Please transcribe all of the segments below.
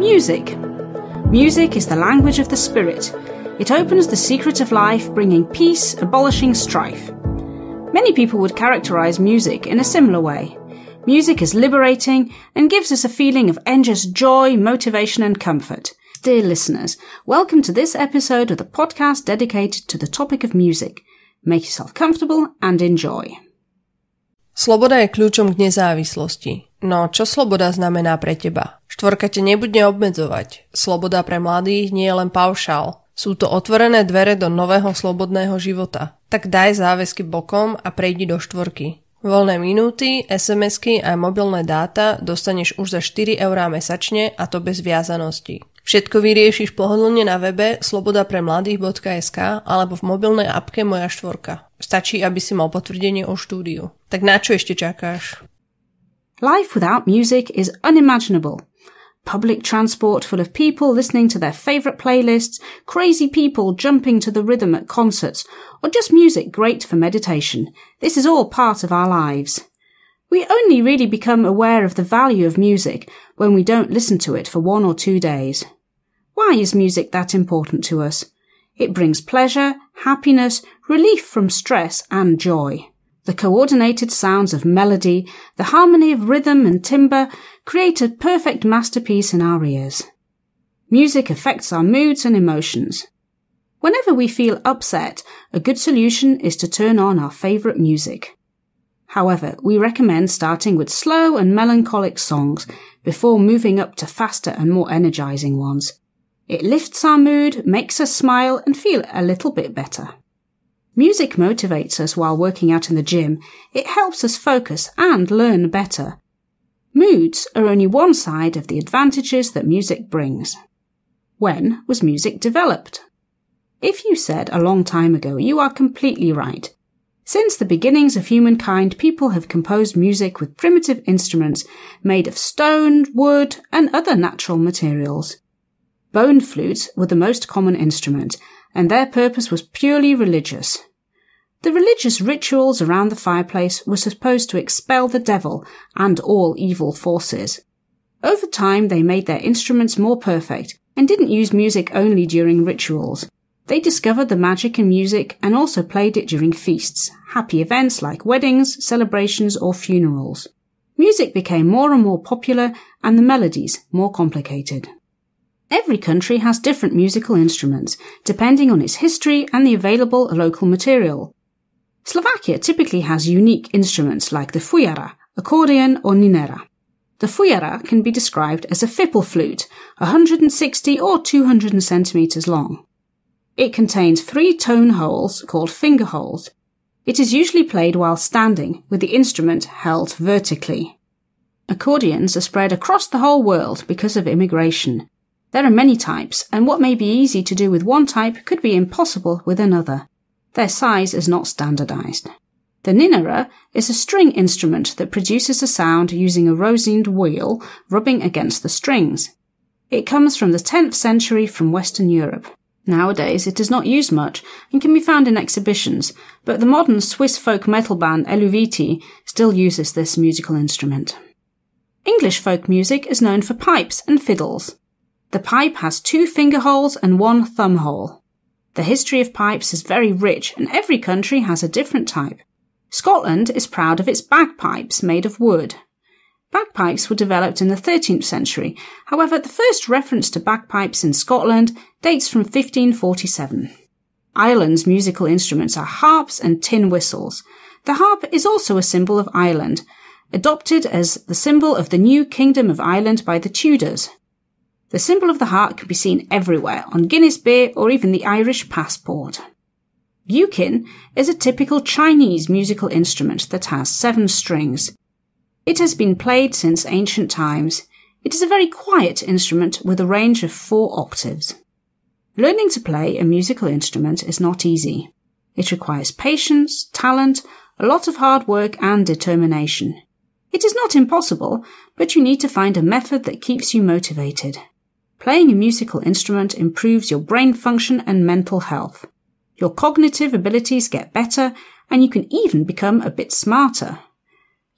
Music. Music is the language of the spirit. It opens the secret of life, bringing peace, abolishing strife. Many people would characterize music in a similar way. Music is liberating and gives us a feeling of endless joy, motivation, and comfort. Dear listeners, welcome to this episode of the podcast dedicated to the topic of music. Make yourself comfortable and enjoy. Sloboda je kľúčom k nezávislosti. No, čo sloboda znamená pre teba? Štvorka te nebude obmedzovať. Sloboda pre mladých nie je len paušál. Sú to otvorené dvere do nového slobodného života. Tak daj záväzky bokom a prejdi do štvorky. Voľné minúty, SMS-ky a mobilné dáta dostaneš už za 4 eurá mesačne a to bez viazanosti. Všetko vyriešiš pohodlne na webe slobodapremladých.sk alebo v mobilnej apke Moja štvorka. Stačí, aby si mal potvrdenie o štúdiu. Tak na čo ešte čakáš? Life without music is unimaginable. Public transport full of people listening to their favourite playlists, crazy people jumping to the rhythm at concerts, or just music great for meditation. This is all part of our lives. We only really become aware of the value of music when we don't listen to it for one or two days. Why is music that important to us? It brings pleasure, happiness, relief from stress, and joy. The coordinated sounds of melody, the harmony of rhythm and timbre create a perfect masterpiece in our ears. Music affects our moods and emotions. Whenever we feel upset, a good solution is to turn on our favourite music. However, we recommend starting with slow and melancholic songs before moving up to faster and more energizing ones. It lifts our mood, makes us smile and feel a little bit better. Music motivates us while working out in the gym. It helps us focus and learn better. Moods are only one side of the advantages that music brings. When was music developed? If you said a long time ago, you are completely right. Since the beginnings of humankind, people have composed music with primitive instruments made of stone, wood, and other natural materials. Bone flutes were the most common instrument, and their purpose was purely religious. The religious rituals around the fireplace were supposed to expel the devil and all evil forces. Over time, they made their instruments more perfect and didn't use music only during rituals. They discovered the magic in music and also played it during feasts, happy events like weddings, celebrations, or funerals. Music became more and more popular and the melodies more complicated. Every country has different musical instruments, depending on its history and the available local material. Slovakia typically has unique instruments like the fujara, accordion, or ninera. The fujara can be described as a fipple flute, 160 or 200 centimeters long. It contains three tone holes called finger holes. It is usually played while standing, with the instrument held vertically. Accordions are spread across the whole world because of immigration. There are many types, and what may be easy to do with one type could be impossible with another. Their size is not standardized. The ninera is a string instrument that produces a sound using a rosined wheel rubbing against the strings. It comes from the 10th century from Western Europe. Nowadays, it is not used much and can be found in exhibitions, but the modern Swiss folk metal band Eluveitie still uses this musical instrument. English folk music is known for pipes and fiddles. The pipe has two finger holes and one thumb hole. The history of pipes is very rich and every country has a different type. Scotland is proud of its bagpipes made of wood. Bagpipes were developed in the 13th century. However, the first reference to bagpipes in Scotland dates from 1547. Ireland's musical instruments are harps and tin whistles. The harp is also a symbol of Ireland, adopted as the symbol of the new Kingdom of Ireland by the Tudors. The symbol of the heart can be seen everywhere, on Guinness beer or even the Irish passport. Guqin is a typical Chinese musical instrument that has seven strings. It has been played since ancient times. It is a very quiet instrument with a range of four octaves. Learning to play a musical instrument is not easy. It requires patience, talent, a lot of hard work and determination. It is not impossible, but you need to find a method that keeps you motivated. Playing a musical instrument improves your brain function and mental health. Your cognitive abilities get better and you can even become a bit smarter.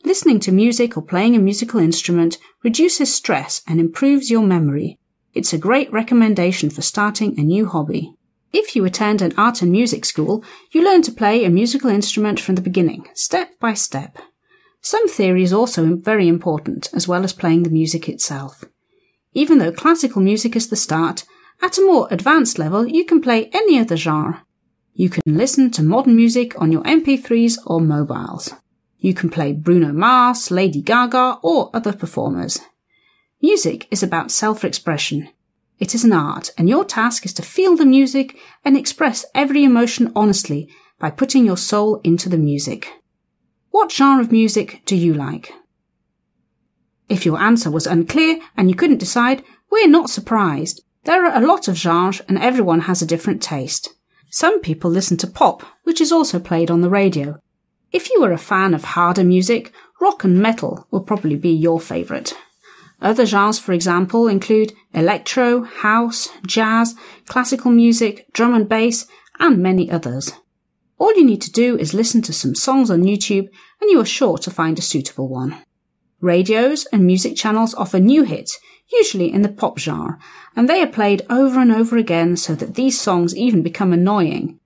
Listening to music or playing a musical instrument reduces stress and improves your memory. it's a great recommendation for starting a new hobby. If you attend an art and music school, you learn to play a musical instrument from the beginning, step by step. Some theory is also very important, as well as playing the music itself. Even though classical music is the start, at a more advanced level you can play any other genre. You can listen to modern music on your MP3s or mobiles. You can play Bruno Mars, Lady Gaga, or other performers. Music is about self-expression. It is an art, and your task is to feel the music and express every emotion honestly by putting your soul into the music. What genre of music do you like? If your answer was unclear and you couldn't decide, we're not surprised. There are a lot of genres and everyone has a different taste. Some people listen to pop, which is also played on the radio. If you are a fan of harder music, rock and metal will probably be your favourite. Other genres, for example, include electro, house, jazz, classical music, drum and bass, and many others. All you need to do is listen to some songs on YouTube and you are sure to find a suitable one. Radios and music channels offer new hits, usually in the pop genre, and they are played over and over again so that these songs even become annoying.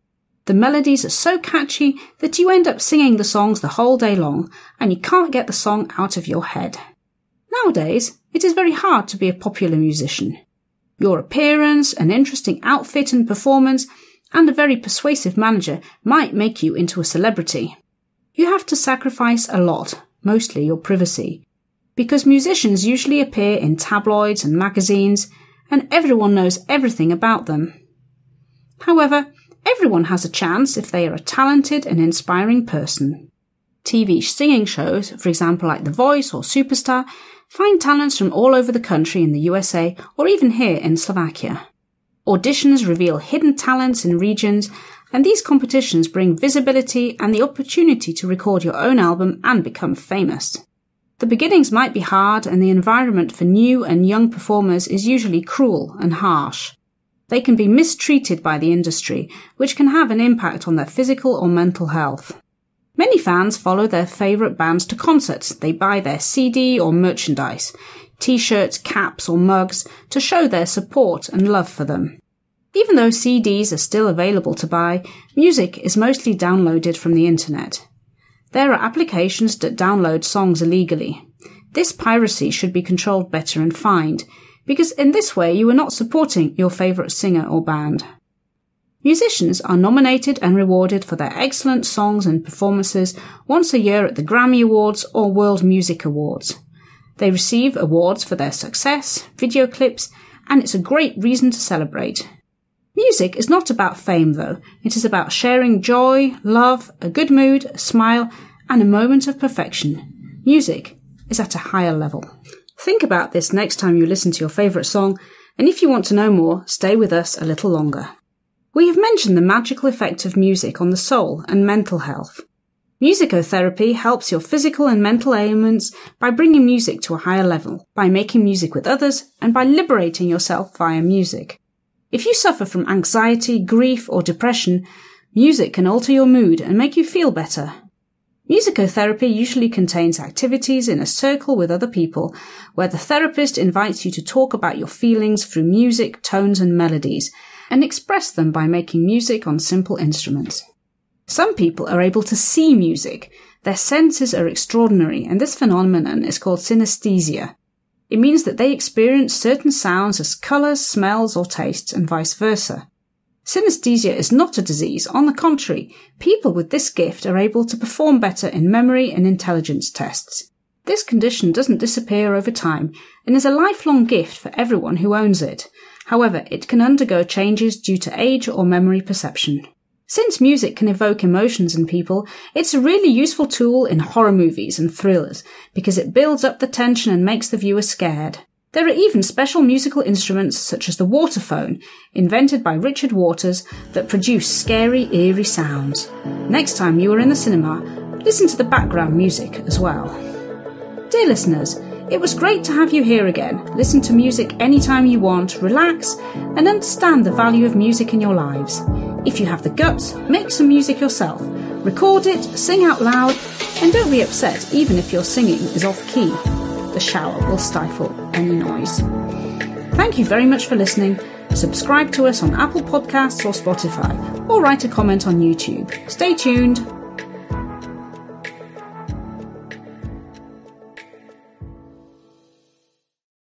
The melodies are so catchy that you end up singing the songs the whole day long and you can't get the song out of your head. Nowadays, it is very hard to be a popular musician. Your appearance, an interesting outfit and performance, and a very persuasive manager might make you into a celebrity. You have to sacrifice a lot, mostly your privacy, because musicians usually appear in tabloids and magazines, and everyone knows everything about them. However, everyone has a chance if they are a talented and inspiring person. TV singing shows, for example like The Voice or Superstar, Find talents from all over the country in the USA or even here in Slovakia. Auditions reveal hidden talents in regions, and these competitions bring visibility and the opportunity to record your own album and become famous. The beginnings might be hard, and the environment for new and young performers is usually cruel and harsh. They can be mistreated by the industry, which can have an impact on their physical or mental health. Many fans follow their favourite bands to concerts. They buy their CD or merchandise, t-shirts, caps or mugs to show their support and love for them. Even though CDs are still available to buy, music is mostly downloaded from the internet. There are applications that download songs illegally. This piracy should be controlled better and fined, because in this way you are not supporting your favourite singer or band. Musicians are nominated and rewarded for their excellent songs and performances once a year at the Grammy Awards or World Music Awards. They receive awards for their success, video clips, and it's a great reason to celebrate. Music is not about fame though. It is about sharing joy, love, a good mood, a smile, and a moment of perfection. Music is at a higher level. Think about this next time you listen to your favourite song, and if you want to know more, stay with us a little longer. We have mentioned the magical effect of music on the soul and mental health. Musicotherapy helps your physical and mental ailments by bringing music to a higher level, by making music with others, and by liberating yourself via music. If you suffer from anxiety, grief, or depression, music can alter your mood and make you feel better. Musicotherapy usually contains activities in a circle with other people, where the therapist invites you to talk about your feelings through music, tones, and melodies, and express them by making music on simple instruments. Some people are able to see music. Their senses are extraordinary, and this phenomenon is called synesthesia. It means that they experience certain sounds as colours, smells, or tastes, and vice versa. Synesthesia is not a disease. On the contrary, people with this gift are able to perform better in memory and intelligence tests. This condition doesn't disappear over time and is a lifelong gift for everyone who owns it. However, it can undergo changes due to age or memory perception. Since music can evoke emotions in people, it's a really useful tool in horror movies and thrillers because it builds up the tension and makes the viewer scared. There are even special musical instruments such as the waterphone, invented by Richard Waters, that produce scary, eerie sounds. Next time you are in the cinema, listen to the background music as well. Dear listeners, it was great to have you here again. Listen to music anytime you want, relax, and understand the value of music in your lives. If you have the guts, make some music yourself. Record it, sing out loud, and don't be upset even if your singing is off key. The shower will stifle any noise. Thank you very much for listening. Subscribe to us on Apple Podcasts or Spotify, or write a comment on YouTube. Stay tuned.